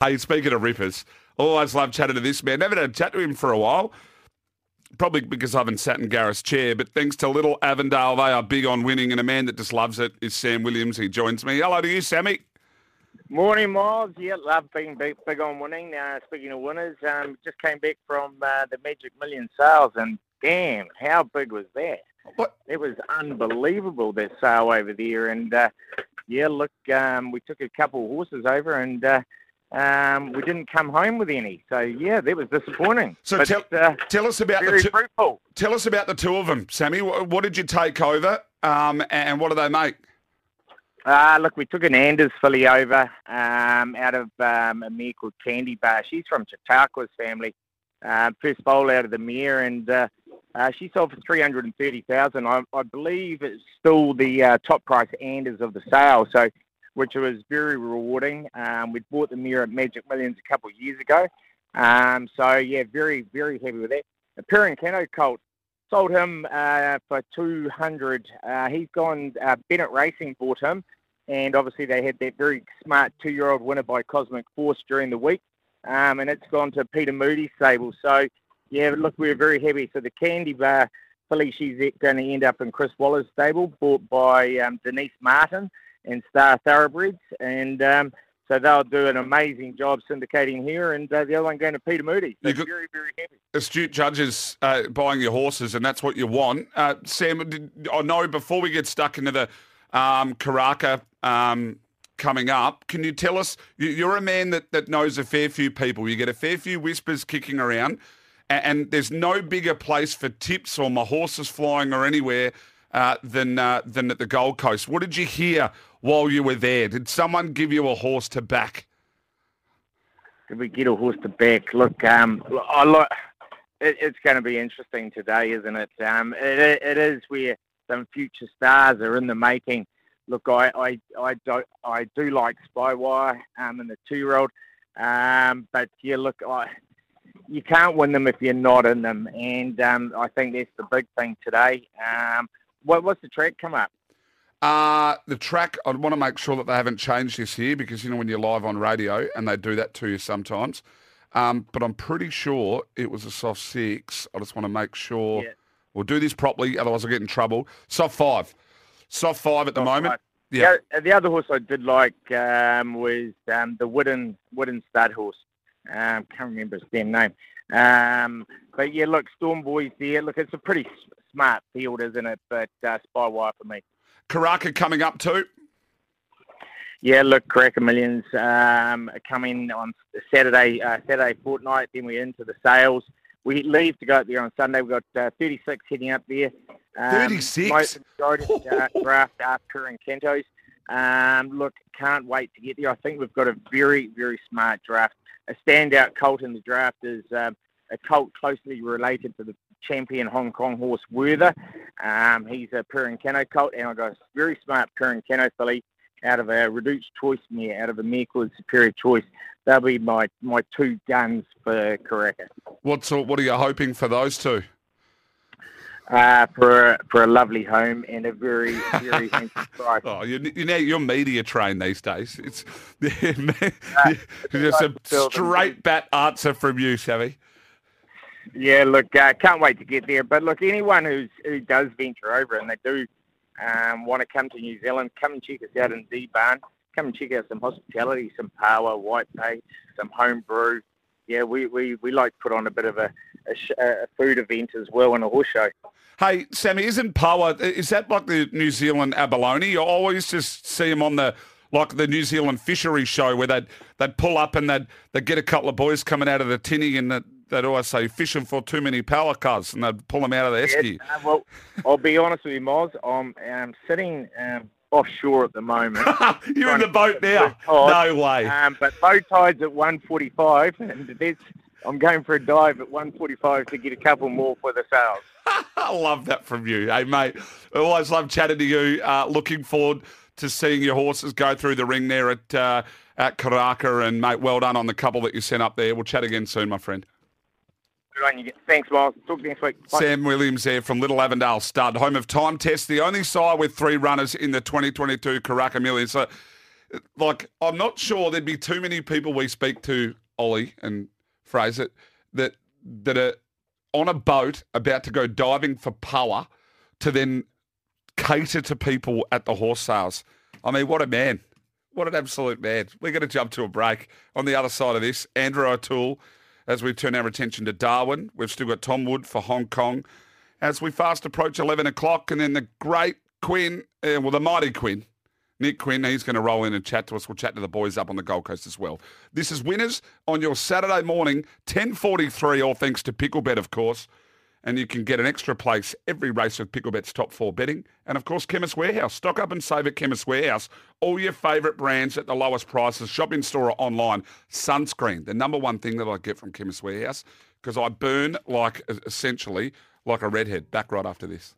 Hey, speaking of rippers, always love chatting to this man. Never had a chat to him for a while. Probably because I haven't sat in Gareth's chair, but thanks to Little Avondale, they are big on winning, and a man that just loves it is Sam Williams. He joins me. Hello to you, Sammy. Morning, Miles. Yeah, love being big, big on winning. Uh, speaking of winners, um, just came back from uh, the Magic Million sales, and damn, how big was that? What? It was unbelievable that sale over there, and uh, yeah, look, um, we took a couple of horses over, and uh, um, we didn't come home with any. So yeah, that was disappointing. So but, tell, uh, tell us about the two, fruitful. tell us about the two of them, Sammy. What, what did you take over, um, and what do they make? Uh, look, we took an Anders filly over um, out of um, a mare called Candy Bar. She's from Chautauqua's family. Uh, first foal out of the mare, and uh, uh, she sold for three hundred and thirty thousand. I, I believe it's still the uh, top price Anders of the sale, so which was very rewarding. Um, we bought the mare at Magic Millions a couple of years ago, um, so yeah, very very happy with that. The Per Incanto colt sold him uh, for two hundred. Uh, he's gone. Uh, Bennett Racing bought him, and obviously they had that very smart two-year-old winner by Cosmic Force during the week, um, and it's gone to Peter Moody's stable. So yeah, look, we're very happy. So the Candy Bar filly, she's going to end up in Chris Waller's stable, bought by um, Denise Martin and Star Thoroughbreds, and um, so they'll do an amazing job syndicating here, and uh, the other one going to Peter Moody. So very, very happy. Astute judges uh, buying your horses, and that's what you want. Uh, Sam, did, I know before we get stuck into the um, Karaka um, coming up, can you tell us? you- You're a man that, that knows a fair few people. You get a fair few whispers kicking around, and, and there's no bigger place for tips or my horses flying or anywhere uh, than uh, than at the Gold Coast. What did you hear while you were there? Did someone give you a horse to back? Did we get a horse to back? Look, um, I look. It, it's going to be interesting today, isn't it? Um, it, it is where some future stars are in the making. Look, I, I, I do, I do like Spywire um, and the two-year-old, um, but yeah, look, I, you can't win them if you're not in them, and um, I think that's the big thing today. Um, what, what's the track come up? Uh, the track, I want to make sure that they haven't changed this year because, you know, when you're live on radio and they do that to you sometimes. Um, but I'm pretty sure it was a soft six. I just want to make sure Yeah. we'll do this properly, otherwise I'll get in trouble. Soft five. Soft five at the Soft moment. five. Yeah. The, the other horse I did like um, was um, the Widden Widden stud horse. Um, can't remember his damn name. Um, but yeah, look, Storm Boy's there. Look, it's a pretty smart field, isn't it? But uh, Spywire for me. Karaka coming up too. Yeah, look, Karaka Millions um, are coming on Saturday, uh, Saturday fortnight. Then we're into the sales. We leave to go up there on Sunday. We've got uh, 36 heading up there. Um, 36? Most majority uh, draft after and Kentos. Um, look, can't wait to get there. I think we've got a very, very smart draft. A standout colt in the draft is um, a colt closely related to the champion Hong Kong horse Werther. Um, he's a Per Incanto colt, and I've got a very smart Per Incanto filly out of a Redoute's Choice mare, out of a mare called Superior Choice. They'll be my, my two guns for Karaka. What sort, what are you hoping for those two? Uh, for, a, for a lovely home and a very, very handsome price. Oh, you, you know, you're media trained these days. It's just a straight bat answer from you, Sammy. Yeah, look, uh, can't wait to get there. But look, anyone who's who does venture over and they do um, want to come to New Zealand, come and check us out in D Barn. come and check out some hospitality, some paua, white paint, some home brew. Yeah, we, we, we like to put on a bit of a, a, sh- a food event as well in a horse show. Hey, Sammy, isn't paua, is that like the New Zealand abalone? You always just see them on the, like the New Zealand fishery show where they'd, they'd pull up and they'd, they'd get a couple of boys coming out of the tinny and they'd, they'd always say, fishing for too many power cars and they'd pull them out of the esky. Uh, well, I'll be honest with you, Moz. I'm um, sitting um, offshore at the moment. You're in the boat now. No way. Um, but bow tide's at 145, and that's, I'm going for a dive at 145 to get a couple more for the sales. I love that from you. Hey, mate, I always love chatting to you. Uh, looking forward to seeing your horses go through the ring there at, uh, at Karaka. And, mate, well done on the couple that you sent up there. We'll chat again soon, my friend. Good on you. Thanks, Miles. Talk next week. Bye. Sam Williams there from Little Avondale Stud, home of Time Test, the only side with three runners in the 2022 Karaka Million. So, like, I'm not sure there'd be too many people we speak to, Ollie and Fraser, that that are on a boat about to go diving for paua to then cater to people at the horse sales. I mean, what a man. What an absolute man. We're going to jump to a break. On the other side of this, Andrew O'Toole, as we turn our attention to Darwin. We've still got Tom Wood for Hong Kong. As we fast approach 11 o'clock, and then the great Quinn, uh, well, the mighty Quinn, Nick Quinn, he's going to roll in and chat to us. We'll chat to the boys up on the Gold Coast as well. This is Winners on your Saturday morning, 10.43, all thanks to Picklebet, of course. And you can get an extra place every race with Picklebet's top four betting. And, of course, Chemist Warehouse. Stock up and save at Chemist Warehouse. All your favourite brands at the lowest prices. Shop in store or online. Sunscreen, the number one thing that I get from Chemist Warehouse because I burn like, essentially, like a redhead. Back right after this.